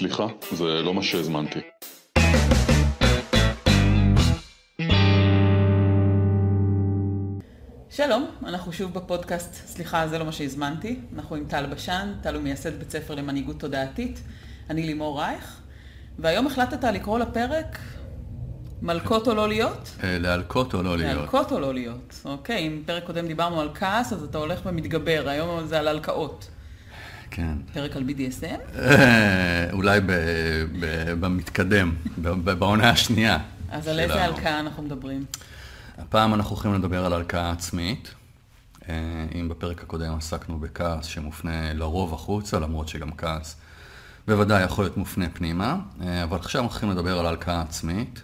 סליחה, זה לא מה שהזמנתי. שלום, אנחנו שוב בפודקאסט, סליחה, זה לא מה שהזמנתי. אנחנו עם טל בשן, טל הוא מייסד בית ספר למנהיגות תודעתית. אני לימור רייך, והיום החלטת לקרוא לפרק מלכות או לא להיות? אה, להלקות או לא להיות. להלקות או לא להיות. אוקיי, אם פרק קודם דיברנו על כעס, אז אתה הולך ומתגבר, היום זה על הלקאות. כן. פרק על BDSM? אה, אולי במתקדם, בעונה השנייה. אז על. איזה הלקאה אנחנו מדברים? הפעם אנחנו הולכים לדבר על הלקאה עצמית. אה, אם בפרק הקודם עסקנו בכעס שמופנה לרוב החוצה, למרות שגם כעס בוודאי יכול להיות מופנה פנימה, אה, אבל עכשיו אנחנו הולכים לדבר על הלקאה עצמית.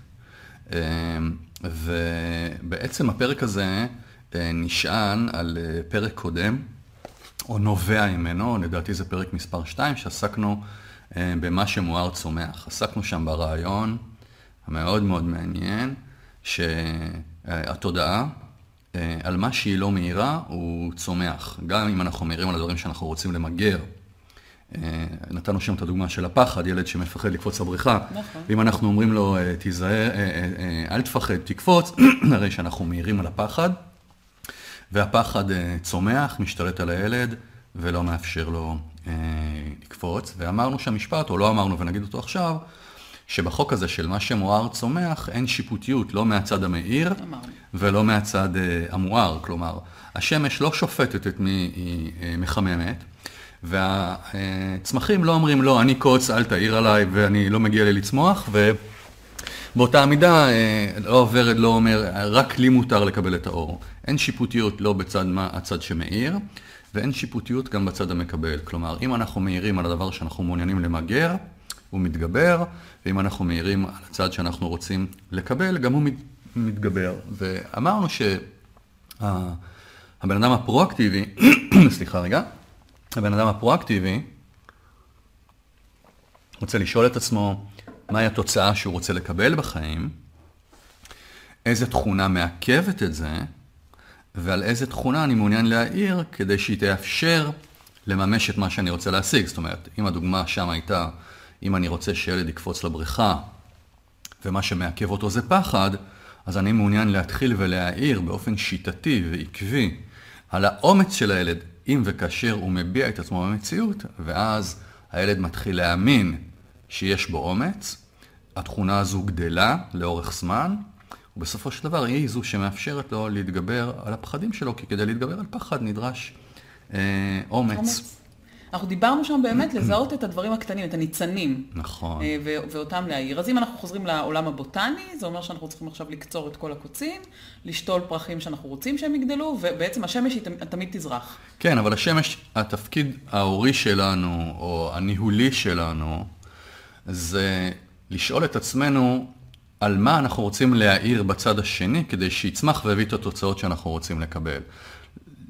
ובעצם הפרק הזה נשען על פרק קודם, או נובע ממנו, לדעתי זה פרק מספר 2, שעסקנו אה, במה שמואר צומח. עסקנו שם ברעיון המאוד מאוד מעניין, שהתודעה, אה, על מה שהיא לא מאירה, הוא צומח. גם אם אנחנו מאירים על הדברים שאנחנו רוצים למגר. אה, נתנו שם את הדוגמה של הפחד, ילד שמפחד לקפוץ לבריכה. נכון. ואם אנחנו אומרים לו, תיזהר, אל תפחד, תקפוץ, הרי שאנחנו מאירים על הפחד. והפחד אה, צומח, משתלט על הילד, ולא מאפשר לו אה, לקפוץ. ואמרנו שהמשפט, או לא אמרנו ונגיד אותו עכשיו, שבחוק הזה של מה שמואר צומח, אין שיפוטיות, לא מהצד המאיר אמרנו. ולא מהצד אה, המואר. כלומר, השמש לא שופטת את מי היא מחממת, והצמחים לא אומרים, לא, אני קוץ, אל תעיר עליי, ואני לא מגיע לי לצמוח, ו... באותה המידה, אה, לא ורד לא אומר, רק לי מותר לקבל את האור. אין שיפוטיות לא בצד מה, הצד שמאיר, ואין שיפוטיות גם בצד המקבל. כלומר, אם אנחנו מאירים על הדבר שאנחנו מעוניינים למגר, הוא מתגבר, ואם אנחנו מאירים על הצד שאנחנו רוצים לקבל, גם הוא מת, מתגבר. ואמרנו שהבן אדם הפרואקטיבי, סליחה רגע, הבן אדם הפרואקטיבי רוצה לשאול את עצמו מהי התוצאה שהוא רוצה לקבל בחיים, איזה תכונה מעכבת את זה, ועל איזה תכונה אני מעוניין להעיר כדי שהיא תאפשר לממש את מה שאני רוצה להשיג. זאת אומרת, אם הדוגמה שם הייתה, אם אני רוצה שילד יקפוץ לבריכה, ומה שמעכב אותו זה פחד, אז אני מעוניין להתחיל ולהעיר באופן שיטתי ועקבי על האומץ של הילד, אם וכאשר הוא מביע את עצמו במציאות, ואז הילד מתחיל להאמין שיש בו אומץ, התכונה הזו גדלה לאורך זמן, ובסופו של דבר היא זו שמאפשרת לו להתגבר על הפחדים שלו, כי כדי להתגבר על פחד נדרש אה, אומץ. אומץ. אנחנו דיברנו שם באמת לזהות את הדברים הקטנים, את הניצנים. נכון. אה, ו- ואותם להעיר. אז אם אנחנו חוזרים לעולם הבוטני, זה אומר שאנחנו צריכים עכשיו לקצור את כל הקוצים, לשתול פרחים שאנחנו רוצים שהם יגדלו, ובעצם השמש היא תמ- תמיד תזרח. כן, אבל השמש, התפקיד ההורי שלנו, או הניהולי שלנו, זה לשאול את עצמנו על מה אנחנו רוצים להעיר בצד השני, כדי שיצמח ויביא את התוצאות שאנחנו רוצים לקבל.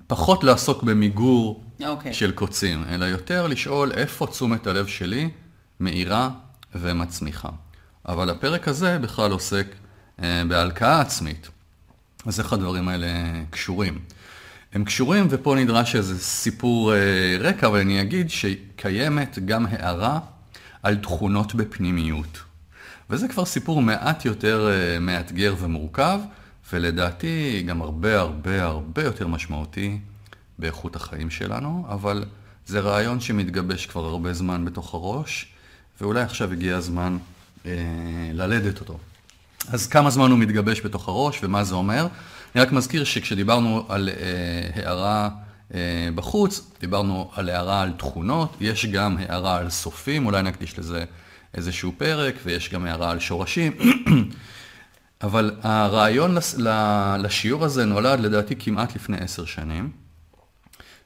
פחות לעסוק במיגור אוקיי. של קוצים, אלא יותר לשאול איפה תשומת הלב שלי מאירה ומצמיחה. אבל הפרק הזה בכלל עוסק אה, בהלקאה עצמית. אז איך הדברים האלה קשורים? הם קשורים, ופה נדרש איזה סיפור אה, רקע, אבל אני אגיד שקיימת גם הערה על תכונות בפנימיות. וזה כבר סיפור מעט יותר אה, מאתגר ומורכב, ולדעתי גם הרבה הרבה הרבה יותר משמעותי באיכות החיים שלנו, אבל זה רעיון שמתגבש כבר הרבה זמן בתוך הראש, ואולי עכשיו הגיע הזמן אה, ללדת אותו. אז כמה זמן הוא מתגבש בתוך הראש ומה זה אומר? אני רק מזכיר שכשדיברנו על אה, הערה בחוץ, דיברנו על הערה על תכונות, יש גם הערה על סופים, אולי נקדיש לזה איזשהו פרק, ויש גם הערה על שורשים. אבל הרעיון לשיעור הזה נולד לדעתי כמעט לפני עשר שנים,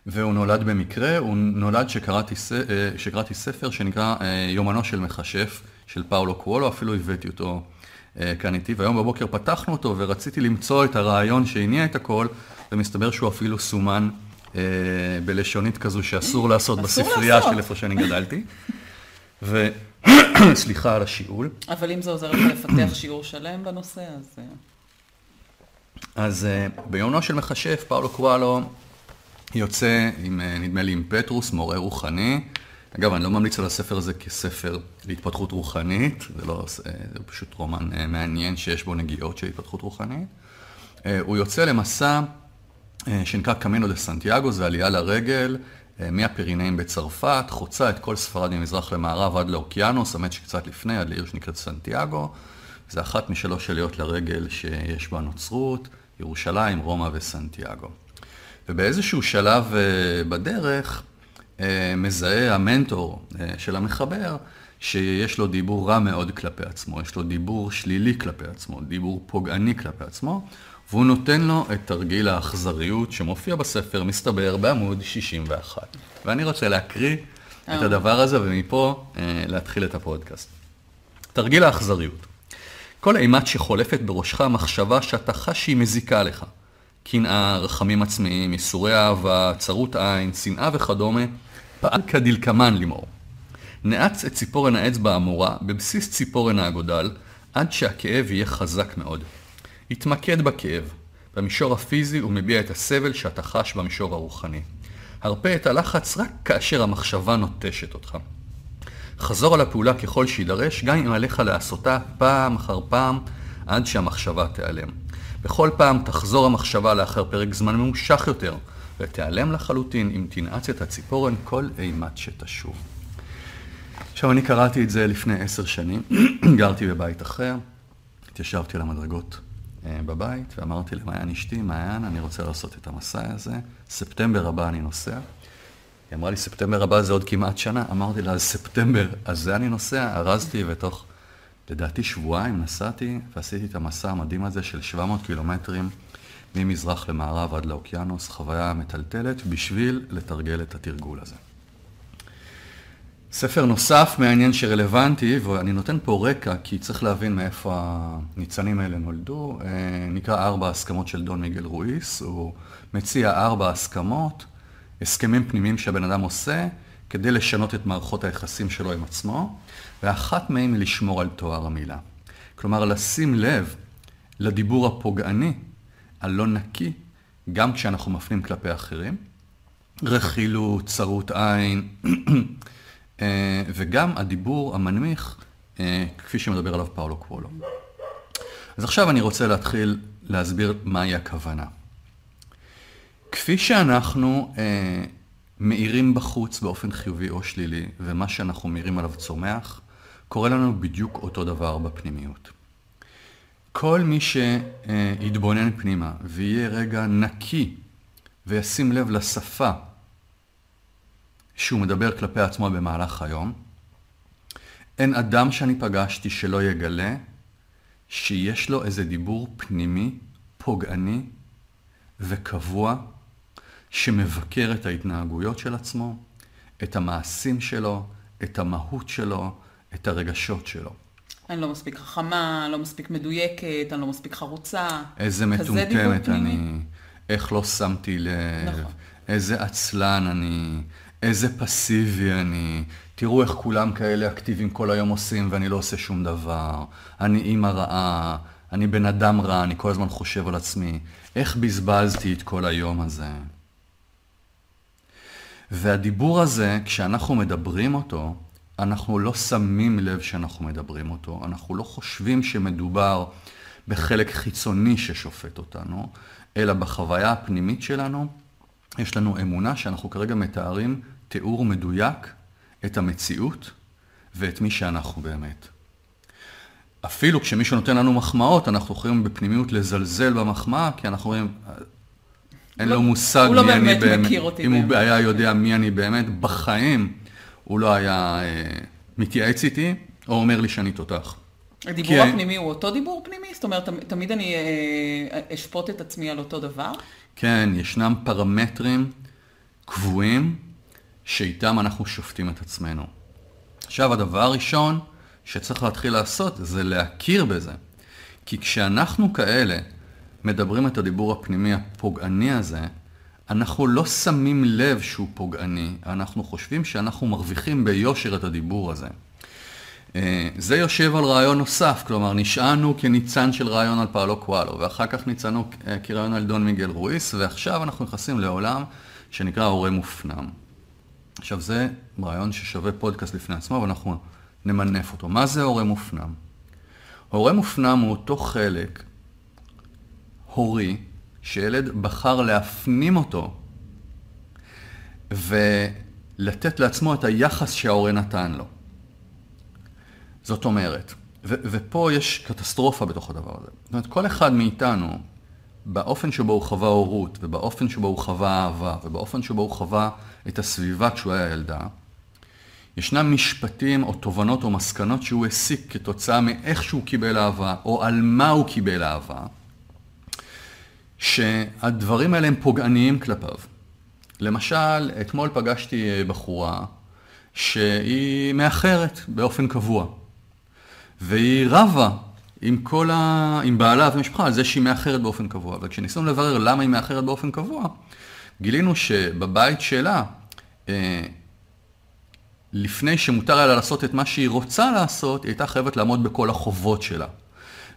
והוא נולד במקרה, הוא נולד שקראתי, ס- אה, ספר שנקרא אה, יומנו של מכשף, של פאולו קוולו, אפילו הבאתי אותו אה, כאן איתי, והיום בבוקר פתחנו אותו ורציתי למצוא את הרעיון שהניע את הכל, ומסתבר שהוא אפילו סומן אה, בלשונית כזו שאסור לעשות בספרייה. של איפה שאני גדלתי. ו... סליחה על השיעול. אבל אם זה עוזר לך לפתח שיעור שלם בנושא, אז... אה, אז uh, ביומו של מכשף, פאולו קואלו יוצא, עם, נדמה לי עם פטרוס, מורה רוחני, אגב, אני לא ממליץ על הספר הזה כספר להתפתחות רוחנית, זה לא, זה פשוט רומן אה, מעניין שיש בו נגיעות של התפתחות רוחנית. אה, הוא יוצא למסע אה, שנקרא קמינו דה סנטיאגו, זה עלייה לרגל מהפירינאים בצרפת, חוצה את כל ספרד ממזרח למערב עד לאוקיינוס, האמת שקצת לפני, עד לעיר שנקראת סנטיאגו. זה אחת משלוש עליות לרגל שיש בה נוצרות, ירושלים, רומא וסנטיאגו. ובאיזשהו שלב בדרך, אה, מזהה המנטור אה, של המחבר, שיש לו דיבור רע מאוד כלפי עצמו, יש לו דיבור שלילי כלפי עצמו, דיבור פוגעני כלפי עצמו, והוא נותן לו את תרגיל האכזריות שמופיע בספר, מסתבר, בעמוד 61. ואני רוצה להקריא את אה. הדבר הזה, ומפה להתחיל את הפודקאסט. תרגיל האכזריות. כל אימת שחולפת בראשך מחשבה שאתה חש שהיא מזיקה לך, קנאה, רחמים עצמיים, ייסורי אהבה, צרות עין, שנאה וכדומה, פעל כדלקמן לימור. נעץ את ציפורן האצבע האמורה בבסיס ציפורן האגודל, עד שהכאב יהיה חזק מאוד. התמקד בכאב. במישור הפיזי הוא מביע את הסבל שאתה חש במישור הרוחני. הרפה את הלחץ רק כאשר המחשבה נוטשת אותך. חזור על הפעולה ככל שידרש, גם אם עליך לעשותה פעם אחר פעם, עד שהמחשבה תיעלם. בכל פעם תחזור המחשבה לאחר פרק זמן ממושך יותר, ותיעלם לחלוטין אם תנעץ את הציפורן כל אימת שתשוב. עכשיו, אני קראתי את זה לפני עשר שנים, גרתי בבית אחר, התיישבתי על המדרגות בבית, ואמרתי למעיין אשתי, מעיין, אני רוצה לעשות את המסע הזה, ספטמבר הבא אני נוסע. היא אמרה לי, ספטמבר הבא זה עוד כמעט שנה. אמרתי לה, ספטמבר, אז זה אני נוסע. ארזתי, ותוך, לדעתי, שבועיים נסעתי, ועשיתי את המסע המדהים הזה של 700 קילומטרים ממזרח למערב עד לאוקיינוס, חוויה מטלטלת בשביל לתרגל את התרגול הזה. ספר נוסף מעניין שרלוונטי, ואני נותן פה רקע כי צריך להבין מאיפה הניצנים האלה נולדו, אה, נקרא ארבע הסכמות של דון מיגל רואיס, הוא מציע ארבע הסכמות, הסכמים פנימיים שהבן אדם עושה כדי לשנות את מערכות היחסים שלו עם עצמו, ואחת מהן היא לשמור על תואר המילה. כלומר, לשים לב לדיבור הפוגעני הלא נקי, גם כשאנחנו מפנים כלפי אחרים, רכילות, צרות עין, וגם הדיבור המנמיך, אה, כפי שמדבר עליו פאולו קוולו. אז עכשיו אני רוצה להתחיל להסביר מהי הכוונה. כפי שאנחנו אה, מאירים בחוץ באופן חיובי או שלילי, ומה שאנחנו מאירים עליו צומח, קורה לנו בדיוק אותו דבר בפנימיות. כל מי שיתבונן פנימה ויהיה רגע נקי וישים לב לשפה שהוא מדבר כלפי עצמו במהלך היום, אין אדם שאני פגשתי שלא יגלה שיש לו איזה דיבור פנימי, פוגעני וקבוע, שמבקר את ההתנהגויות של עצמו, את המעשים שלו, את המהות שלו, את הרגשות שלו. אני לא מספיק חכמה, לא מספיק מדויקת, אני לא מספיק חרוצה. איזה מטומטמת אני, איך לא שמתי לב, נכון. איזה עצלן אני, איזה פסיבי אני. תראו איך כולם כאלה אקטיביים כל היום עושים ואני לא עושה שום דבר. אני אימא רעה, אני בן אדם רע, אני כל הזמן חושב על עצמי. איך בזבזתי את כל היום הזה? והדיבור הזה, כשאנחנו מדברים אותו, אנחנו לא שמים לב שאנחנו מדברים אותו, אנחנו לא חושבים שמדובר בחלק חיצוני ששופט אותנו, אלא בחוויה הפנימית שלנו, יש לנו אמונה שאנחנו כרגע מתארים תיאור מדויק את המציאות ואת מי שאנחנו באמת. אפילו כשמישהו נותן לנו מחמאות, אנחנו יכולים בפנימיות לזלזל במחמאה, כי אנחנו רואים, אין לא, לו מושג לא מי אני באמת. אם באמת. הוא היה יודע מי אני באמת, בחיים הוא לא היה אה, מתייעץ איתי, או אומר לי שאני תותח. הדיבור כי... הפנימי הוא אותו דיבור פנימי? זאת אומרת, תמיד אני אה, אשפוט את עצמי על אותו דבר? כן, ישנם פרמטרים קבועים שאיתם אנחנו שופטים את עצמנו. עכשיו, הדבר הראשון שצריך להתחיל לעשות זה להכיר בזה. כי כשאנחנו כאלה מדברים את הדיבור הפנימי הפוגעני הזה, אנחנו לא שמים לב שהוא פוגעני, אנחנו חושבים שאנחנו מרוויחים ביושר את הדיבור הזה. אה, זה יושב על רעיון נוסף, כלומר נשענו כניצן של רעיון על פאולו קואלו, ואחר כך ניצנו אה, כרעיון על דון מיגל רואיס, ועכשיו אנחנו נכנסים לעולם שנקרא הורה מופנם. עכשיו, זה רעיון ששווה פודקאסט לפני עצמו, אבל אנחנו נמנף אותו. מה זה הורה מופנם? הורה מופנם הוא אותו חלק הורי, שילד בחר להפנים אותו ולתת לעצמו את היחס שההורה נתן לו. זאת אומרת, ו- ופה יש קטסטרופה בתוך הדבר הזה. זאת אומרת, כל אחד מאיתנו, באופן שבו הוא חווה הורות, ובאופן שבו הוא חווה אהבה, ובאופן שבו הוא חווה את הסביבה כשהוא היה ילדה, ישנם משפטים או תובנות או מסקנות שהוא הסיק כתוצאה מאיך שהוא קיבל אהבה, או על מה הוא קיבל אהבה, שהדברים האלה הם פוגעניים כלפיו. למשל, אתמול פגשתי בחורה שהיא מאחרת באופן קבוע, והיא רבה עם כל ה... עם בעלה ומשפחה על זה שהיא מאחרת באופן קבוע. וכשניסינו לברר למה היא מאחרת באופן קבוע, גילינו שבבית שלה, אה, לפני שמותר היה לה לעשות את מה שהיא רוצה לעשות, היא הייתה חייבת לעמוד בכל החובות שלה.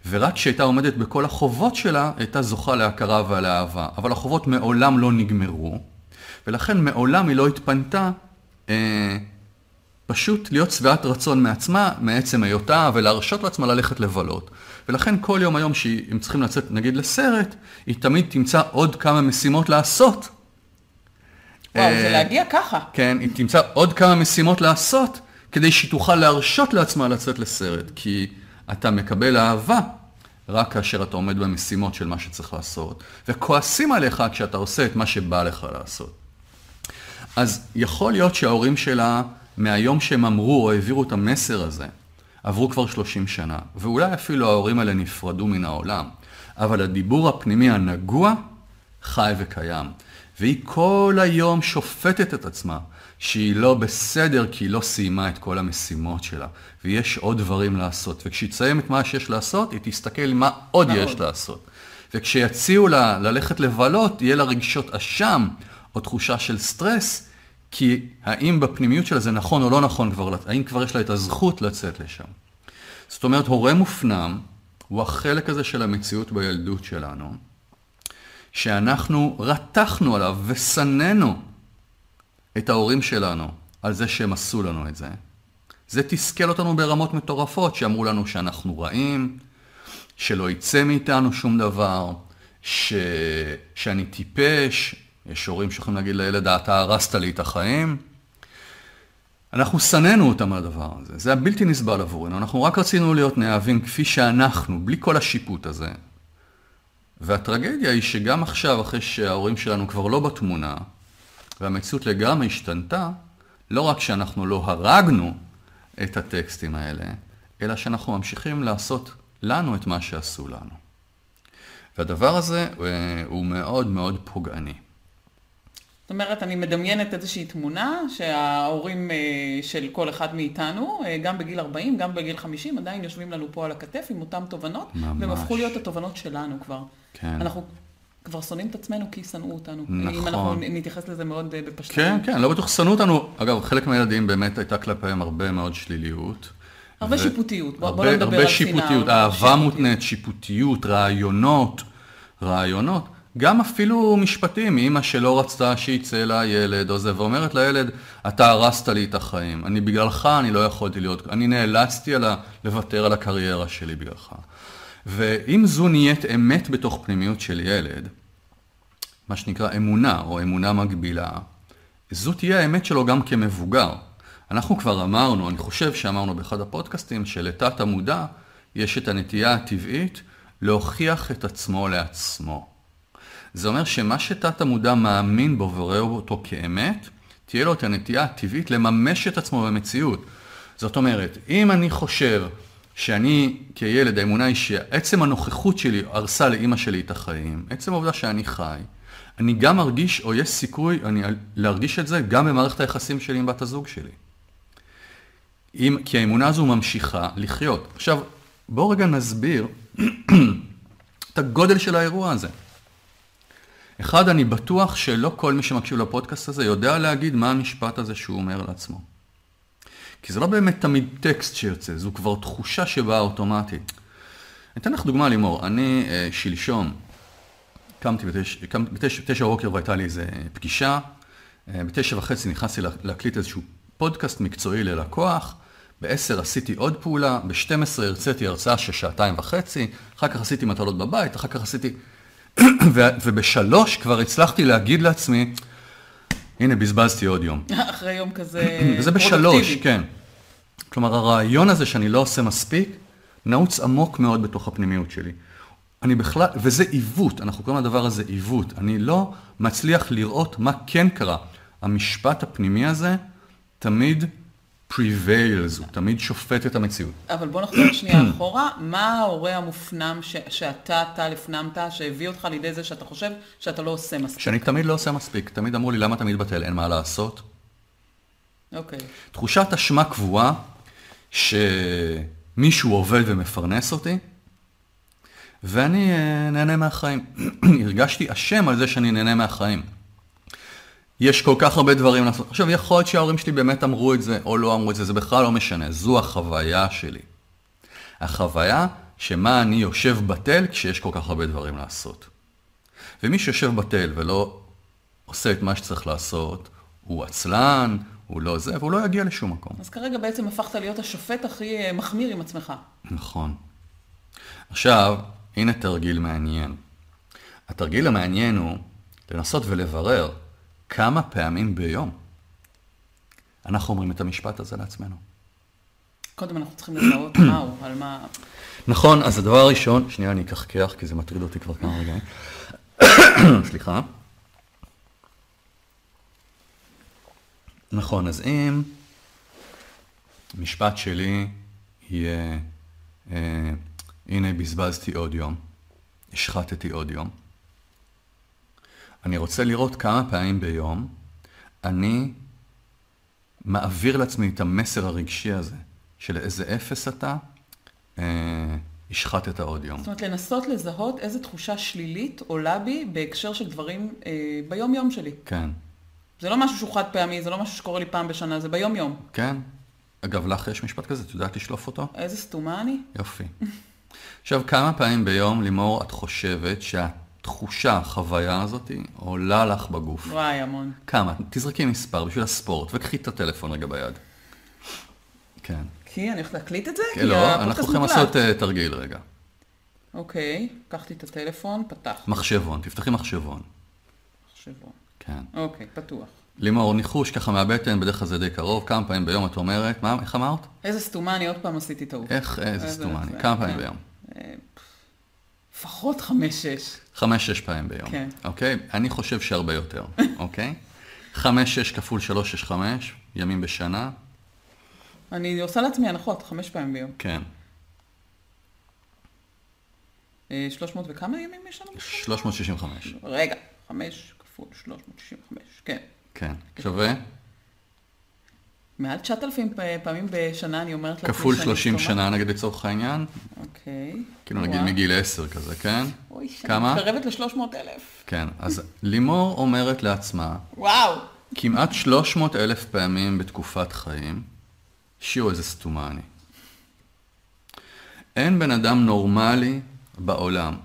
ורק כשהייתה עומדת בכל החובות שלה, הייתה זוכה להכרה ולאהבה. אבל החובות מעולם לא נגמרו, ולכן מעולם היא לא התפנתה אה, פשוט להיות שבעת רצון מעצמה, מעצם היותה, ולהרשות לעצמה ללכת לבלות. ולכן כל יום היום שהם צריכים לצאת נגיד לסרט, היא תמיד תמצא עוד כמה משימות לעשות. וואו, זה להגיע ככה. כן, היא תמצא עוד כמה משימות לעשות, כדי שהיא תוכל להרשות לעצמה לצאת לסרט. כי אתה מקבל אהבה רק כאשר אתה עומד במשימות של מה שצריך לעשות, וכועסים עליך כשאתה עושה את מה שבא לך לעשות. אז יכול להיות שההורים שלה, מהיום שהם אמרו או העבירו את המסר הזה, עברו כבר 30 שנה, ואולי אפילו ההורים האלה נפרדו מן העולם, אבל הדיבור הפנימי הנגוע חי וקיים. והיא כל היום שופטת את עצמה שהיא לא בסדר כי היא לא סיימה את כל המשימות שלה, ויש עוד דברים לעשות. וכשהיא תסיים את מה שיש לעשות, היא תסתכל מה עוד יש לעשות. וכשיציעו לה ללכת לבלות, יהיה לה רגשות אשם או תחושה של סטרס, כי האם בפנימיות שלה זה נכון או לא נכון כבר, האם כבר יש לה את הזכות לצאת לשם. זאת אומרת, הורה מופנם הוא החלק הזה של המציאות בילדות שלנו, שאנחנו רתחנו עליו ושנאנו את ההורים שלנו על זה שהם עשו לנו את זה. זה תסכל אותנו ברמות מטורפות, שאמרו לנו שאנחנו רעים, שלא יצא מאיתנו שום דבר, ש... שאני טיפש, יש הורים שיכולים להגיד לילד, אתה הרסת לי את החיים. אנחנו שנאנו אותם על הדבר הזה, זה היה בלתי נסבל עבורנו, אנחנו רק רצינו להיות נאהבים כפי שאנחנו, בלי כל השיפוט הזה. והטרגדיה היא שגם עכשיו, אחרי שההורים שלנו כבר לא בתמונה, והמציאות לגמרי השתנתה, לא רק שאנחנו לא הרגנו את הטקסטים האלה, אלא שאנחנו ממשיכים לעשות לנו את מה שעשו לנו. והדבר הזה אה, הוא מאוד מאוד פוגעני. זאת אומרת, אני מדמיינת איזושהי תמונה שההורים אה, של כל אחד מאיתנו, אה, גם בגיל 40, גם בגיל 50, עדיין יושבים לנו פה על הכתף עם אותן תובנות, ממש. והם הפכו להיות התובנות שלנו כבר. כן. אנחנו כבר שונאים את עצמנו כי שנאו אותנו. נכון. אם אנחנו נתייחס לזה מאוד בפשטות. כן, כן, לא בטוח שנאו אותנו. אגב, חלק מהילדים באמת הייתה כלפיהם הרבה מאוד שליליות. הרבה ו... שיפוטיות, בוא, בוא לא נדבר על שנאה. הרבה שיפוטיות, אהבה מותנית, שיפוטיות, רעיונות, רעיונות. גם אפילו משפטים, אימא שלא רצתה שיצא לה ילד או זה, ואומרת לילד, אתה הרסת לי את החיים, אני בגללך, אני לא יכולתי להיות, אני נאלצתי על ה, לוותר על הקריירה שלי בגללך. ואם זו נהיית אמת בתוך פנימיות של ילד, מה שנקרא אמונה או אמונה מגבילה, זו תהיה האמת שלו גם כמבוגר. אנחנו כבר אמרנו, אני חושב שאמרנו באחד הפודקאסטים, שלתת המודע יש את הנטייה הטבעית להוכיח את עצמו לעצמו. זה אומר שמה שתת המודע מאמין בו ורואה אותו כאמת, תהיה לו את הנטייה הטבעית לממש את עצמו במציאות. זאת אומרת, אם אני חושב שאני כילד, האמונה היא שעצם הנוכחות שלי הרסה לאימא שלי את החיים, עצם העובדה שאני חי, אני גם מרגיש, או יש סיכוי אני, להרגיש את זה גם במערכת היחסים שלי עם בת הזוג שלי. אם, כי האמונה הזו ממשיכה לחיות. עכשיו, בואו רגע נסביר את הגודל של האירוע הזה. אחד, אני בטוח שלא כל מי שמקשיב לפודקאסט הזה יודע להגיד מה המשפט הזה שהוא אומר לעצמו. כי זה לא באמת תמיד טקסט שיוצא, זו כבר תחושה שבאה אוטומטית. אני אתן לך דוגמה, לימור. אני אה, שלשום קמתי בתשע בבוקר והייתה לי איזו פגישה, אה, בתשע וחצי נכנסתי לה- להקליט איזשהו פודקאסט מקצועי ללקוח, ב-10 עשיתי עוד פעולה, ב-12 הרציתי הרצאה של שעתיים וחצי, אחר כך עשיתי מטלות בבית, אחר כך עשיתי... ובשלוש כבר הצלחתי להגיד לעצמי, הנה, בזבזתי עוד יום. אחרי יום כזה וזה בשלוש. כן. כלומר, הרעיון הזה שאני לא עושה מספיק, נעוץ עמוק מאוד בתוך הפנימיות שלי. אני בכלל, וזה עיוות, אנחנו קוראים לדבר הזה עיוות. אני לא מצליח לראות מה כן קרה. המשפט הפנימי הזה תמיד prevails, הוא תמיד שופט את המציאות. אבל בוא נחזור שנייה אחורה, מה ההורה המופנם ש- שאתה, טל, הפנמת, שהביא אותך לידי זה שאתה חושב שאתה לא עושה מספיק? שאני תמיד לא עושה מספיק, תמיד אמרו לי, למה אתה מתבטל? אין מה לעשות. אוקיי. תחושת אשמה קבועה שמישהו עובד ומפרנס אותי, ואני אה, נהנה מהחיים. הרגשתי אשם על זה שאני נהנה מהחיים. יש כל כך הרבה דברים לעשות. עכשיו, יכול להיות שההורים שלי באמת אמרו את זה, או לא אמרו את זה, זה בכלל לא משנה. זו החוויה שלי. החוויה שמה אני יושב בטל כשיש כל כך הרבה דברים לעשות. ומי שיושב בטל ולא עושה את מה שצריך לעשות, הוא עצלן, הוא לא זה, והוא לא יגיע לשום מקום. אז כרגע בעצם הפכת להיות השופט הכי אה, מחמיר עם עצמך. נכון. עכשיו, הנה תרגיל מעניין. התרגיל המעניין הוא לנסות ולברר כמה פעמים ביום אנחנו אומרים את המשפט הזה לעצמנו. קודם אנחנו צריכים לזהות מהו, על מה... נכון, אז הדבר הראשון, שנייה אני אקחקח כי זה מטריד אותי כבר כמה רגעים. סליחה. נכון, אז אם משפט שלי יהיה, אה, הנה בזבזתי עוד יום, השחטתי עוד יום, אני רוצה לראות כמה פעמים ביום אני מעביר לעצמי את המסר הרגשי הזה, של איזה אפס אתה, אה, השחטת עוד יום. זאת אומרת, לנסות לזהות איזה תחושה שלילית עולה בי בהקשר של דברים אה, ביום-יום שלי. כן, זה לא משהו שהוא חד פעמי, זה לא משהו שקורה לי פעם בשנה, זה ביום-יום. כן. אגב, לך יש משפט כזה, את יודעת לשלוף אותו? איזה סתומה אני? יופי. עכשיו, כמה פעמים ביום, לימור, את חושבת שהתחושה, החוויה הזאת, עולה לך בגוף? וואי, המון. כמה? תזרקי מספר בשביל הספורט, וקחי את הטלפון רגע ביד. כן. כי אני הולכת להקליט את זה? כן, לא, אנחנו הולכים. לעשות אה, תרגיל רגע. אוקיי, לקחתי את הטלפון, פתח. מחשבון, תפתחי מחשבון. מחשבון. כן. אוקיי, פתוח. לימור, ניחוש ככה מהבטן, בדרך כלל זה די קרוב, כמה פעמים ביום את אומרת, מה, איך אמרת? איזה סתומה, אני עוד פעם עשיתי טעות. איך, איזה סתומה יפה, כמה פעמים כן. ביום? אה, לפחות חמש-שש. חמש, שש פעמים ביום. כן. אוקיי? אני חושב שהרבה יותר, אוקיי? חמש, שש כפול שלוש, שש, חמש, ימים בשנה, אני עושה לעצמי הנחות, חמש פעמים ביום. כן. אה, 300 וכמה ימים יש לנו? 365, רגע, חמש כפול 365, כן. כן. שווה? מעל 9,000 פ- פעמים בשנה אני אומרת לעצמי כפול שאני 30 סתומה. שנה נגיד לצורך העניין, אוקיי. כאילו נגיד. מגיל 10 כזה, כן? אוי, כמה? מתקרבת ל-300 אלף. כן. אז לימור אומרת לעצמה, וואו. כמעט 300 אלף פעמים בתקופת חיים, שיעור איזה סתומה אני. אין בן אדם נורמלי בעולם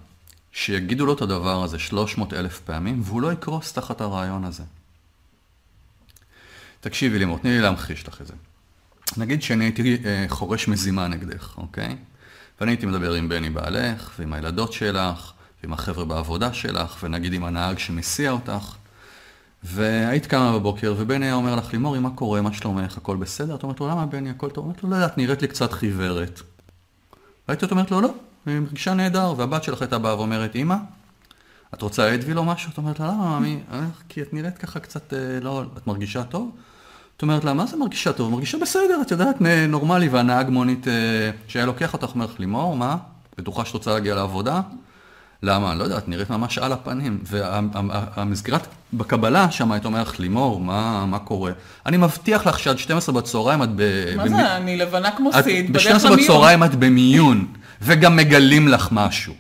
שיגידו לו את הדבר הזה 300 אלף פעמים, והוא לא יקרוס תחת הרעיון הזה. תקשיבי לימור, תני לי להמחיש לך את זה. נגיד שאני הייתי אה, חורש מזימה נגדך, אוקיי? ואני הייתי מדבר עם בני בעלך, ועם הילדות שלך, ועם החבר'ה בעבודה שלך, ונגיד עם הנהג שמסיע אותך, והיית קמה בבוקר, ובני היה אומר לך, לימורי, מה קורה, מה שלומך, הכל בסדר? את אומרת לו, למה בני, הכל טוב? אומרת לו, לא יודעת, נראית לי קצת חיוורת. והייתי אומרת לו, לא, היא מרגישה נהדר, והבת שלך הייתה באה ואומרת, אמא, את רוצה אדוויל או משהו? את אומרת לה, למה, ממי? "אה, כי את נראית ככה קצת, אה, לא, את מרגישה טוב? את אומרת לה, מה זה מרגישה טוב? מרגישה בסדר, את יודעת, נורמלי, והנהג מונית אה, שהיה לוקח אותך, אומר לך, לימור, מה? בטוחה שאת רוצה להגיע לעבודה? למה? לא יודע, את נראית ממש על הפנים. והמסגרת בקבלה שם, היית אומרת לך, לימור, מה, מה קורה? אני מבטיח לך שעד 12 בצהריים את ב... מה במי- זה, אני לבנה כמו סיד, בדרך ב-12 למיון. בצהריים את במיון, וגם מגלים לך משהו.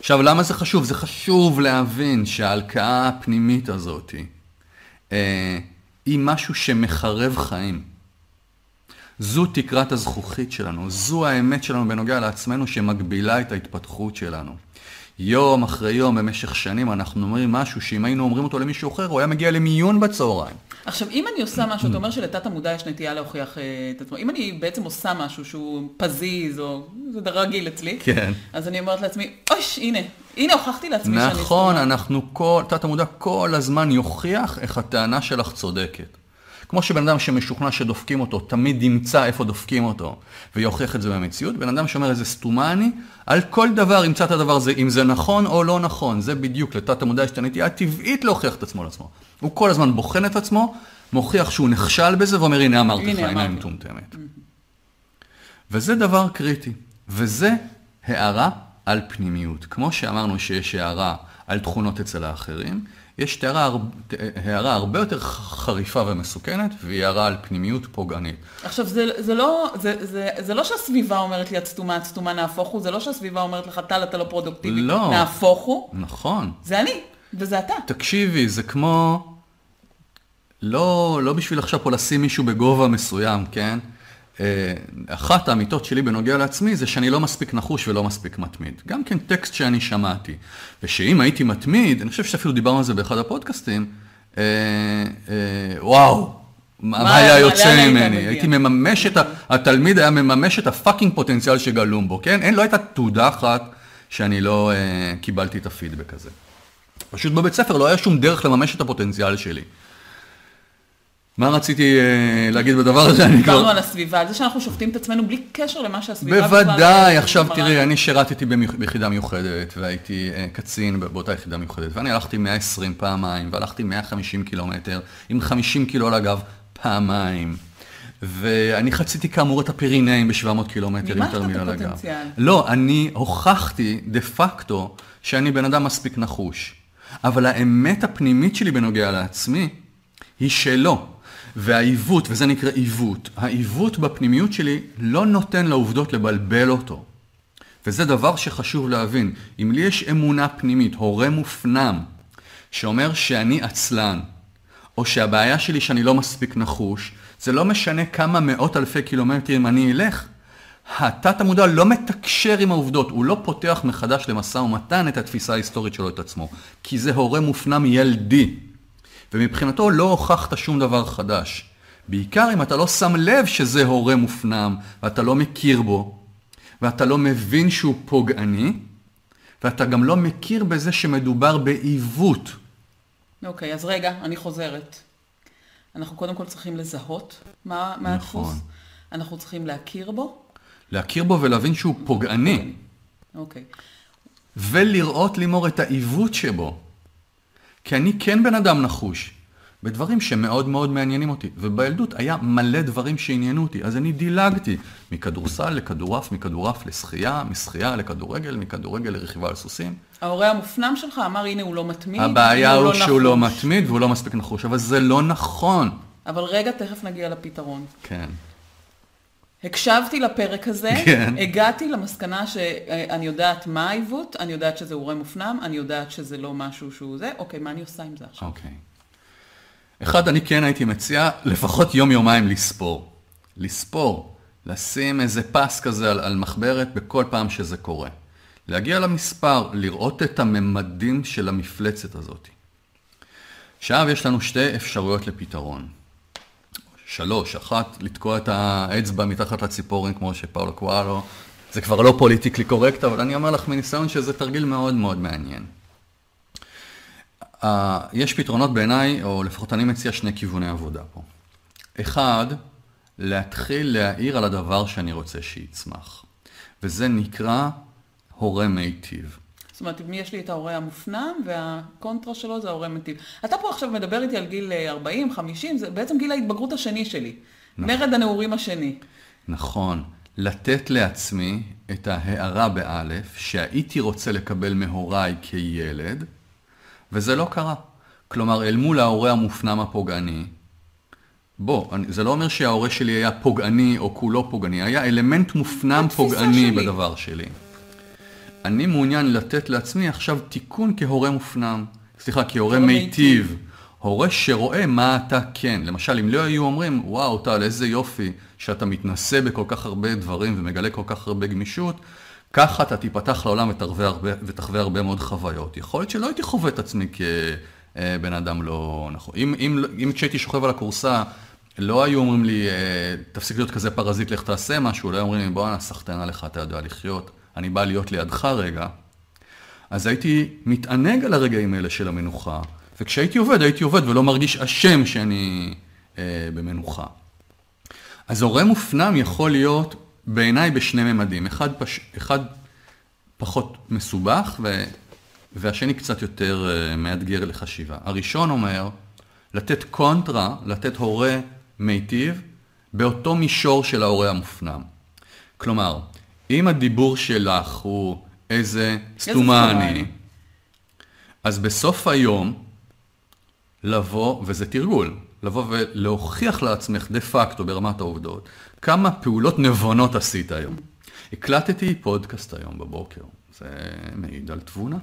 עכשיו, למה זה חשוב? זה חשוב להבין שההלקאה הפנימית הזאת אה, היא משהו שמחרב חיים. זו תקרת הזכוכית שלנו, זו האמת שלנו בנוגע לעצמנו שמגבילה את ההתפתחות שלנו. יום אחרי יום במשך שנים אנחנו אומרים משהו שאם היינו אומרים אותו למישהו אחר, הוא היה מגיע למיון בצהריים. עכשיו, אם אני עושה משהו, אתה אומר שלתת המודע יש נטייה להוכיח אה, את עצמו. אם אני בעצם עושה משהו שהוא פזיז, או זה רגיל אצלי, כן. אז אני אומרת לעצמי, אוש, הנה, הנה הוכחתי לעצמי שאני... נכון, סתומה." אנחנו כל, תת המודע כל הזמן יוכיח איך הטענה שלך צודקת. כמו שבן אדם שמשוכנע שדופקים אותו, תמיד ימצא איפה דופקים אותו, ויוכיח את זה במציאות. בן אדם שאומר איזה סתומה אני, על כל דבר ימצא את הדבר הזה, אם זה נכון או לא נכון. זה בדיוק, לתת המודע יש את הנטייה הטבעית להוכיח את עצמו לעצמו. הוא כל הזמן בוחן את עצמו, מוכיח שהוא נכשל בזה, ואומר, הנה אמרתי לך, הנה, אמרתי. מטומטמת. וזה דבר קריטי, וזה הערה על פנימיות. כמו שאמרנו שיש הערה על תכונות אצל האחרים, יש הערה, הערה הרבה יותר חריפה ומסוכנת, והיא הערה על פנימיות פוגענית. עכשיו, זה, זה, לא, זה, זה, זה לא שהסביבה אומרת לי, את סתומה, את סתומה, נהפוך הוא, זה לא שהסביבה אומרת לך, טל, אתה לא פרודוקטיבי, לא. נהפוך הוא, נכון. זה אני, וזה אתה. תקשיבי, זה כמו... לא, לא בשביל עכשיו פה לשים מישהו בגובה מסוים, כן? אה, אחת האמיתות שלי בנוגע לעצמי זה שאני לא מספיק נחוש ולא מספיק מתמיד. גם כן טקסט שאני שמעתי. ושאם הייתי מתמיד, אני חושב שאפילו דיברנו על זה באחד הפודקאסטים, אה, אה, וואו, מה, מה היה לאן יוצא ממני? הייתי מממש את ה... התלמיד היה מממש את הפאקינג פוטנציאל שגלום בו, כן? אין, לא הייתה תעודה אחת שאני לא אה, קיבלתי את הפידבק הזה. פשוט בבית ספר לא היה שום דרך לממש את הפוטנציאל שלי. מה רציתי אה, להגיד בדבר הזה? דיברנו. על הסביבה, על זה שאנחנו שופטים את עצמנו בלי קשר למה שהסביבה בוודאי, עכשיו תראי. אני שירתתי ביחידה מיוחדת, והייתי אה, קצין באותה יחידה מיוחדת, ואני הלכתי 120 פעמיים, והלכתי 150 קילומטר, עם 50 קילו על הגב, פעמיים. ואני חציתי כאמור את הפירינאים ב-700 קילומטר עם מימשת את תרמיל על הגב. הפוטנציאל. לא, אני הוכחתי דה פקטו שאני בן אדם מספיק נחוש. אבל האמת הפנימית שלי בנוגע לעצמי היא שלא. והעיוות, וזה נקרא עיוות, העיוות בפנימיות שלי לא נותן לעובדות לבלבל אותו. וזה דבר שחשוב להבין. אם לי יש אמונה פנימית, הורה מופנם, שאומר שאני עצלן, או שהבעיה שלי שאני לא מספיק נחוש, זה לא משנה כמה מאות אלפי קילומטרים אני אלך, התת המודע לא מתקשר עם העובדות, הוא לא פותח מחדש למשא ומתן את התפיסה ההיסטורית שלו את עצמו, כי זה הורה מופנם ילדי, ומבחינתו לא הוכחת שום דבר חדש. בעיקר אם אתה לא שם לב שזה הורה מופנם, ואתה לא מכיר בו, ואתה לא מבין שהוא פוגעני, ואתה גם לא מכיר בזה שמדובר בעיוות. אוקיי, אז רגע, אני חוזרת. אנחנו קודם כל צריכים לזהות מה, מה הדפוס. נכון. אנחנו צריכים להכיר בו. להכיר בו ולהבין שהוא פוגעני, אוקיי. ולראות לימור את העיוות שבו. כי אני כן בן אדם נחוש, בדברים שמאוד מאוד מעניינים אותי. ובילדות היה מלא דברים שעניינו אותי, אז אני דילגתי מכדורסל לכדורעף, מכדורעף לשחייה, משחייה לכדורגל, מכדורגל לרכיבה על סוסים. ההורה המופנם שלך אמר, הנה הוא לא מתמיד. הבעיה הנה הוא שהוא לא נחוש." מתמיד והוא לא מספיק נחוש, אבל זה לא נכון. אבל רגע, תכף נגיע לפתרון. כן. הקשבתי לפרק הזה, כן. הגעתי למסקנה שאני יודעת מה העיוות, אני יודעת שזה הורה מופנם, אני יודעת שזה לא משהו שהוא זה, אוקיי, מה אני עושה עם זה עכשיו? אוקיי. אחד, אני כן הייתי מציע לפחות יום-יומיים לספור. לספור. לשים איזה פס כזה על, על מחברת בכל פעם שזה קורה. להגיע למספר, לראות את הממדים של המפלצת הזאת. עכשיו יש לנו שתי אפשרויות לפתרון. שלוש, אחת, לתקוע את האצבע מתחת לציפורן כמו שפאולו קואלו. זה כבר לא פוליטיקלי קורקט, אבל אני אומר לך מניסיון שזה תרגיל מאוד מאוד מעניין. Uh, יש פתרונות בעיניי, או לפחות אני מציע שני כיווני עבודה פה. אחד, להתחיל להאיר על הדבר שאני רוצה שיצמח. וזה נקרא הורה מיטיב. זאת אומרת, יש לי את ההורה המופנם, והקונטרה שלו זה ההורה מיטיב. אתה פה עכשיו מדבר איתי על גיל אה, 40, 50, זה בעצם גיל ההתבגרות השני שלי. מרד הנעורים השני. נכון, לתת לעצמי את ההערה באלף שהייתי רוצה לקבל מהוריי כילד, וזה לא קרה. כלומר, אל מול ההורה המופנם הפוגעני, בוא, אני, זה לא אומר שההורה שלי היה פוגעני או כולו פוגעני, היה אלמנט מופנם פוגעני שלי. בדבר שלי. אני מעוניין לתת לעצמי עכשיו תיקון כהורה מופנם, סליחה, כהורה הורה מיטיב. הורה שרואה מה אתה כן. למשל, אם לא היו אומרים, וואו, טל, איזה יופי שאתה מתנסה בכל כך הרבה דברים ומגלה כל כך הרבה גמישות, ככה אתה תיפתח לעולם ותחווה הרבה, ותחווה הרבה מאוד חוויות. יכול להיות שלא הייתי חווה את עצמי כבן אדם לא נכון. אם, אם, אם כשהייתי שוכב על הכורסה, לא היו אומרים לי, אה, תפסיק להיות כזה פרזיט, לך תעשה משהו, לא היו אומרים לי, בואנה, סחטנה לך, אתה יודע לחיות, אני בא להיות לידך רגע. אז הייתי מתענג על הרגעים האלה של המנוחה, וכשהייתי עובד, הייתי עובד ולא מרגיש אשם שאני אה, במנוחה. אז הורה מופנם יכול להיות בעיניי בשני ממדים, אחד, פש... אחד פחות מסובך ו... והשני קצת יותר אה, מאתגר לחשיבה. הראשון אומר לתת קונטרה, לתת הורה מיטיב באותו מישור של ההורה המופנם. כלומר, אם הדיבור שלך הוא איזה סתומה אני, אז בסוף היום לבוא, וזה תרגול, לבוא ולהוכיח לעצמך דה פקטו ברמת העובדות, כמה פעולות נבונות עשית היום. הקלטתי פודקאסט היום בבוקר, זה מעיד על תבונה.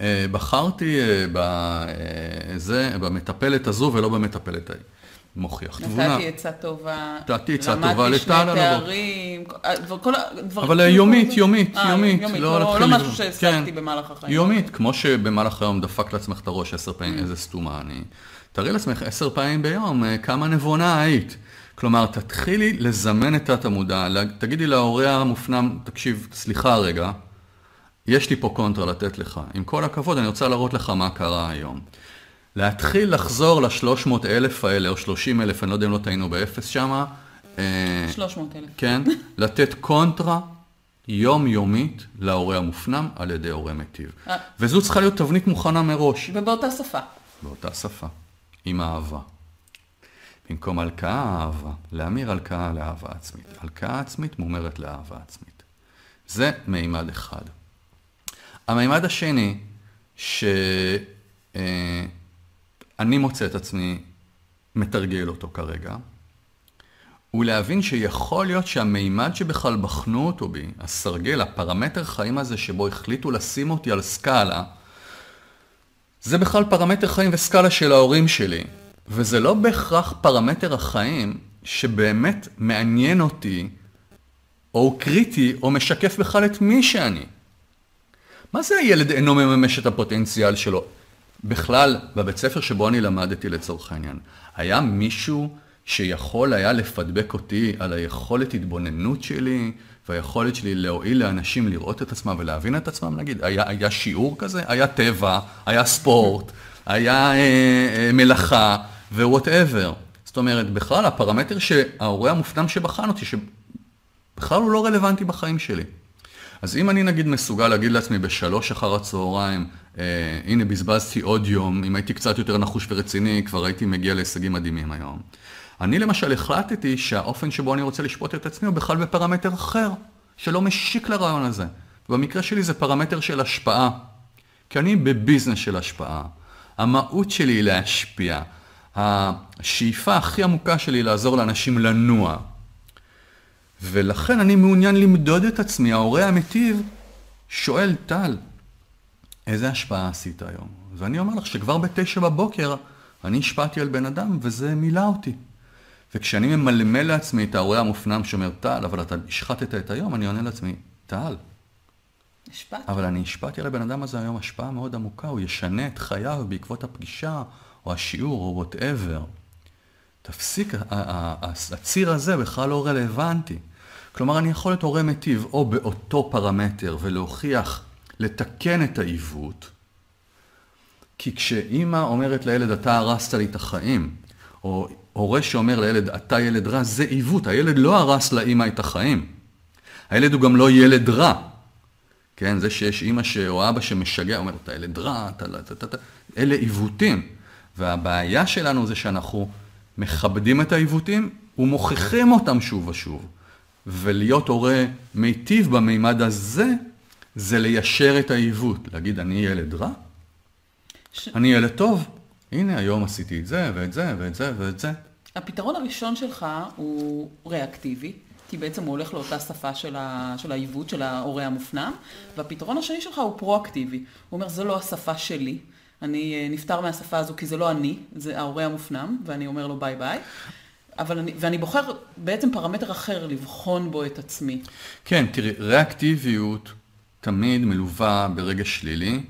אה, בחרתי אה, בזה, במטפלת הזו ולא במטפלת ההיא. מוכיח תבונה. נתתי עצה טובה. נתתי עצה טובה לטל למדתי שני תארים, כל הדברים. אבל יומית, יומית, אה, יומית. לא לא לא משהו שהשגתי כן. במהלך החיים. יומית, כמו שבמהלך היום דפק לעצמך את הראש עשר. פעמים, איזה סתומה אני. תראי לעצמך עשר פעמים ביום, אה, כמה נבונה היית. כלומר, תתחילי לזמן את תת-המודע, לה- תגידי להורה המופנם, תקשיב, סליחה רגע, יש לי פה קונטרה לתת לך. עם כל הכבוד, אני רוצה להראות לך מה קרה היום. להתחיל לחזור ל-300 אלף האלה, או 30 אלף, אני לא יודע אם לא טעינו באפס שמה. אה, 300 אלף. כן, לתת קונטרה יומיומית להורה המופנם על ידי הורה מיטיב. אה. וזו צריכה להיות תבנית מוכנה מראש, ובאותה שפה. באותה שפה, עם אהבה. במקום הלקאה, אהבה. להמיר הלקאה לאהבה עצמית. הלקאה עצמית מומרת לאהבה עצמית. זה מימד אחד. המימד השני, שאני מוצא את עצמי מתרגל אותו כרגע, הוא להבין שיכול להיות שהמימד שבכלל בחנו אותו בי, הסרגל, הפרמטר חיים הזה שבו החליטו לשים אותי על סקאלה, זה בכלל פרמטר חיים וסקאלה של ההורים שלי. וזה לא בהכרח פרמטר החיים שבאמת מעניין אותי, או הוא קריטי, או משקף בכלל את מי שאני. מה זה הילד אינו מממש את הפוטנציאל שלו? בכלל, בבית ספר שבו אני למדתי לצורך העניין, היה מישהו שיכול היה לפדבק אותי על היכולת התבוננות שלי, והיכולת שלי להועיל לאנשים לראות את עצמם ולהבין את עצמם, נגיד, היה, היה שיעור כזה? היה טבע, היה ספורט, היה אה, אה, מלאכה ו whatever. זאת אומרת, בכלל, הפרמטר שההורה המופנם שבחן אותי, שבכלל הוא לא רלוונטי בחיים שלי. אז אם אני נגיד מסוגל להגיד לעצמי בשלוש אחר הצהריים, אה, הנה בזבזתי עוד יום, אם הייתי קצת יותר נחוש ורציני, כבר הייתי מגיע להישגים מדהימים היום. אני למשל החלטתי שהאופן שבו אני רוצה לשפוט את עצמי הוא בכלל בפרמטר אחר, שלא משיק לרעיון הזה. במקרה שלי זה פרמטר של השפעה. כי אני בביזנס של השפעה. המהות שלי היא להשפיע. השאיפה הכי עמוקה שלי היא לעזור לאנשים לנוע. ולכן אני מעוניין למדוד את עצמי. ההורה המטיב שואל, טל, איזה השפעה עשית היום? ואני אומר לך שכבר בתשע בבוקר אני השפעתי על בן אדם וזה מילא אותי. וכשאני ממלמל לעצמי את ההורה המופנם שאומר, טל, אבל אתה השחטת את היום, אני עונה לעצמי, טל, השפעת. אבל אני השפעתי על הבן אדם הזה היום השפעה מאוד עמוקה, הוא ישנה את חייו בעקבות הפגישה, או השיעור, או whatever. תפסיק, הציר הזה בכלל לא רלוונטי. כלומר, אני יכול להיות הורה מיטיב, או באותו פרמטר, ולהוכיח, לתקן את העיוות, כי כשאימא אומרת לילד, אתה הרסת לי את החיים, או הורה שאומר לילד, אתה ילד רע, זה עיוות. הילד לא הרס לאימא את החיים. הילד הוא גם לא ילד רע. כן, זה שיש אימא ש... או אבא שמשגע, אומר, אתה ילד רע, אתה... אתה אלה עיוותים. והבעיה שלנו זה שאנחנו מכבדים את העיוותים ומוכיחים אותם שוב ושוב. ולהיות הורה מיטיב במימד הזה, זה ליישר את העיוות. להגיד, אני ילד רע? ש... אני ילד טוב? הנה, היום עשיתי את זה, ואת זה, ואת זה, ואת זה. הפתרון הראשון שלך הוא ריאקטיבי, כי בעצם הוא הולך לאותה שפה של, ה... של העיוות, של ההורה המופנם, והפתרון השני שלך הוא פרואקטיבי. הוא אומר, זו לא השפה שלי, אני אה, נפטר מהשפה הזו כי זה לא אני, זה ההורה המופנם, ואני אומר לו ביי ביי. אבל אני, ואני בוחר בעצם פרמטר אחר לבחון בו את עצמי. כן, תראי, ריאקטיביות תמיד מלווה ברגש שלילי,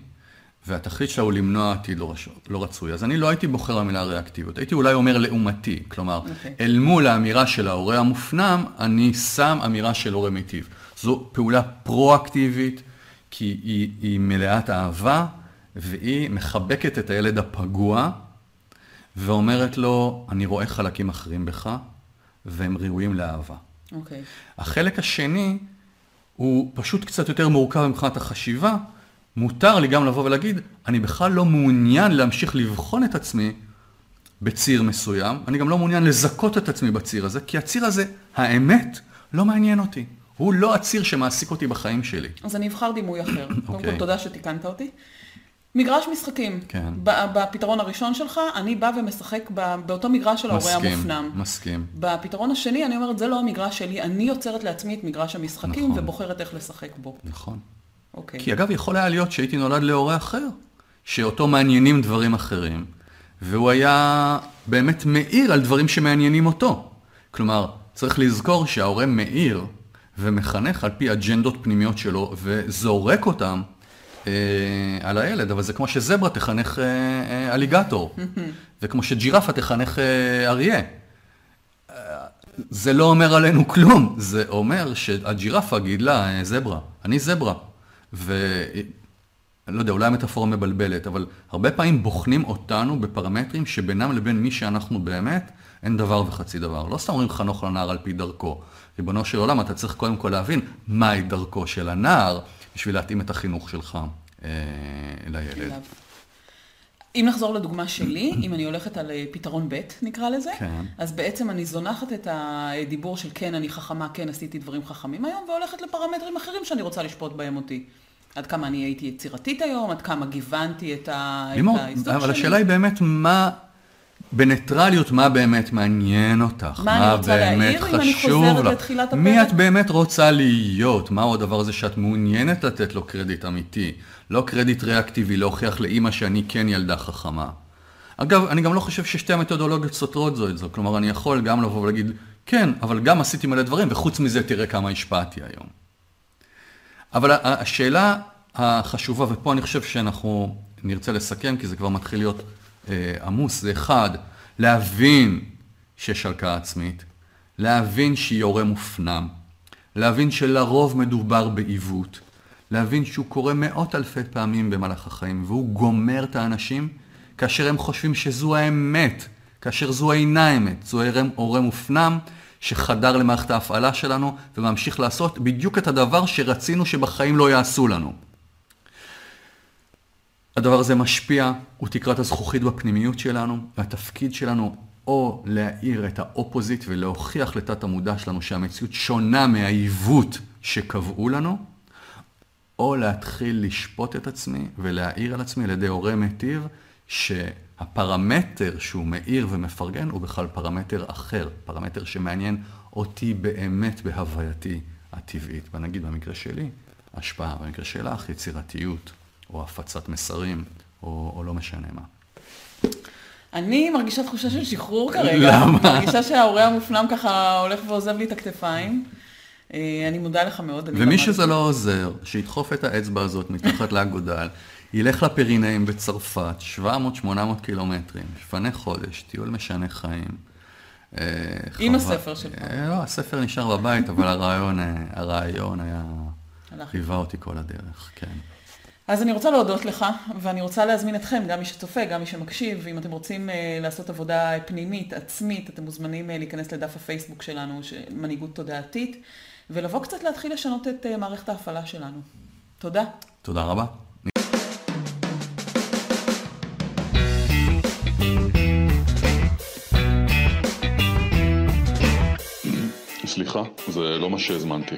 והתכלית שלה הוא למנוע עתיד לא, רש... לא רצוי. אז אני לא הייתי בוחר במילה ריאקטיביות, הייתי אולי אומר לעומתי. כלומר, okay. אוקיי. אל מול האמירה של ההורה המופנם, אני שם אמירה של הורה מיטיב. זו פעולה פרואקטיבית, כי היא, היא מלאת אהבה, והיא מחבקת את הילד הפגוע, ואומרת לו, אני רואה חלקים אחרים בך, והם ראויים לאהבה. אוקיי. Okay. החלק השני הוא פשוט קצת יותר מורכב מבחינת החשיבה. מותר לי גם לבוא ולהגיד, אני בכלל לא מעוניין להמשיך לבחון את עצמי בציר מסוים, אני גם לא מעוניין לזכות את עצמי בציר הזה, כי הציר הזה, האמת, לא מעניין אותי. הוא לא הציר שמעסיק אותי בחיים שלי. אז אני אבחר דימוי אחר. קודם כל, אוקיי. תודה שתיקנת אותי. מגרש משחקים. כן. ב- בפתרון הראשון שלך, אני באה ומשחק ב- באותו מגרש של ההורה מסכים, המופנם. מסכים. בפתרון השני, אני אומרת, זה לא המגרש שלי, אני יוצרת לעצמי את מגרש המשחקים נכון. ובוחרת איך לשחק בו. נכון. אוקיי. כי אגב, יכול היה להיות שהייתי נולד להורה אחר, שאותו מעניינים דברים אחרים, והוא היה באמת מאיר על דברים שמעניינים אותו. כלומר, צריך לזכור שההורה מאיר ומחנך על פי אג'נדות פנימיות שלו, וזורק אותם על הילד, אבל זה כמו שזברה תחנך אה, אה, אליגטור, וכמו שג'ירפה תחנך אה, אריה. זה לא אומר עלינו כלום, זה אומר שהג'ירפה גידלה אה, זברה. אני זברה. ו... לא יודע, אולי המטאפורה מבלבלת, אבל הרבה פעמים בוחנים אותנו בפרמטרים שבינם לבין מי שאנחנו באמת, אין דבר וחצי דבר. לא סתם אומרים חנוך לנער על פי דרכו. ריבונו של עולם, אתה צריך קודם כל להבין מהי דרכו של הנער, בשביל להתאים את החינוך שלך אה, לילד. אם נחזור לדוגמה שלי, אם אני הולכת על אה, פתרון ב', נקרא לזה, כן. אז בעצם אני זונחת את הדיבור של כן, אני חכמה, כן, עשיתי דברים חכמים היום, והולכת לפרמטרים אחרים שאני רוצה לשפוט בהם אותי. עד כמה אני הייתי יצירתית היום, עד כמה גיוונתי את ה- את לימור, העיסוק אבל שלי. השאלה היא באמת מה, בניטרליות, מה באמת מעניין אותך? מה אני רוצה להעיר חוזרת לתחילת מי? את באמת רוצה להיות? מהו הדבר הזה שאת מעוניינת לתת לו קרדיט אמיתי? לא קרדיט ריאקטיבי, להוכיח לאימא שאני כן ילדה חכמה. אגב, אני גם לא חושב ששתי המתודולוגיות סותרות זו את זו. כלומר, אני יכול גם לבוא ולהגיד, כן, אבל גם עשיתי מלא דברים, וחוץ מזה תראה כמה השפעתי היום. אבל השאלה החשובה, ופה אני חושב שאנחנו נרצה לסכם, כי זה כבר מתחיל להיות עמוס, זה אחד, להבין שיש הלקאה עצמית, להבין שהיא הורה מופנם, להבין שלרוב מדובר בעיוות, להבין שהוא קורה מאות אלפי פעמים במהלך החיים, והוא גומר את האנשים כאשר הם חושבים שזו האמת, כאשר זו אינה אמת, זו הורה מופנם שחדר למערכת ההפעלה שלנו וממשיך לעשות בדיוק את הדבר שרצינו שבחיים לא יעשו לנו. הדבר הזה משפיע, הוא תקרת הזכוכית בפנימיות שלנו, והתפקיד שלנו או להאיר את האופוזיט ולהוכיח לתת המודע שלנו שהמציאות שונה מהעיוות שקבעו לנו, או להתחיל לשפוט את עצמי ולהעיר על עצמי על ידי הורה מיטיב, שהפרמטר שהוא מאיר ומפרגן הוא בכלל פרמטר אחר, פרמטר שמעניין אותי באמת בהווייתי הטבעית. ונגיד במקרה שלי, השפעה, במקרה שלך, יצירתיות, או הפצת מסרים, או, או לא משנה מה. אני מרגישה תחושה של שחרור כרגע. למה? מרגישה שההורה המופנם ככה הולך ועוזב לי את הכתפיים. אה, אני מודה לך מאוד. ומי למדתי. שזה לא עוזר, שידחוף את האצבע הזאת מתחת לאגודל, ילך לפירינאים בצרפת, 700-800 קילומטרים, יפנה חודש, טיול משנה חיים. אה, עם הספר שלך. אה, לא, הספר נשאר בבית, אבל הרעיון, היה... הלך. ליווה אותי כל הדרך, כן. אז אני רוצה להודות לך, ואני רוצה להזמין אתכם, גם מי שצופה, גם מי שמקשיב, אם אתם רוצים אה, לעשות עבודה פנימית, עצמית, אתם מוזמנים אה, להיכנס לדף הפייסבוק שלנו, ש- מנהיגות תודעתית, ולבוא קצת להתחיל לשנות את אה, מערכת ההפעלה שלנו. תודה. תודה רבה. סליחה, זה לא מה שהזמנתי.